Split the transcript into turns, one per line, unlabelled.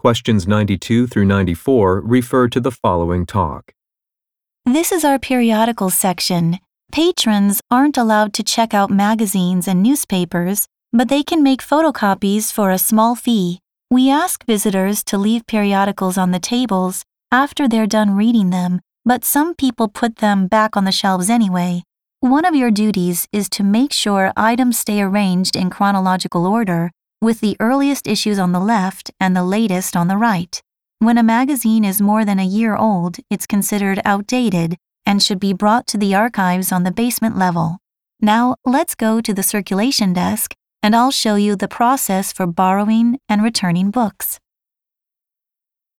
Questions 92 through 94 refer to the following talk.
This is our periodicals section. Patrons aren't allowed to check out magazines and newspapers, but they can make photocopies for a small fee. We ask visitors to leave periodicals on the tables after they're done reading them, but some people put them back on the shelves anyway. One of your duties is to make sure items stay arranged in chronological order, with the earliest issues on the left and the latest on the right. When a magazine is more than a year old, it's considered outdated and should be brought to the archives on the basement level. Now, let's go to the circulation desk and I'll show you the process for borrowing and returning books.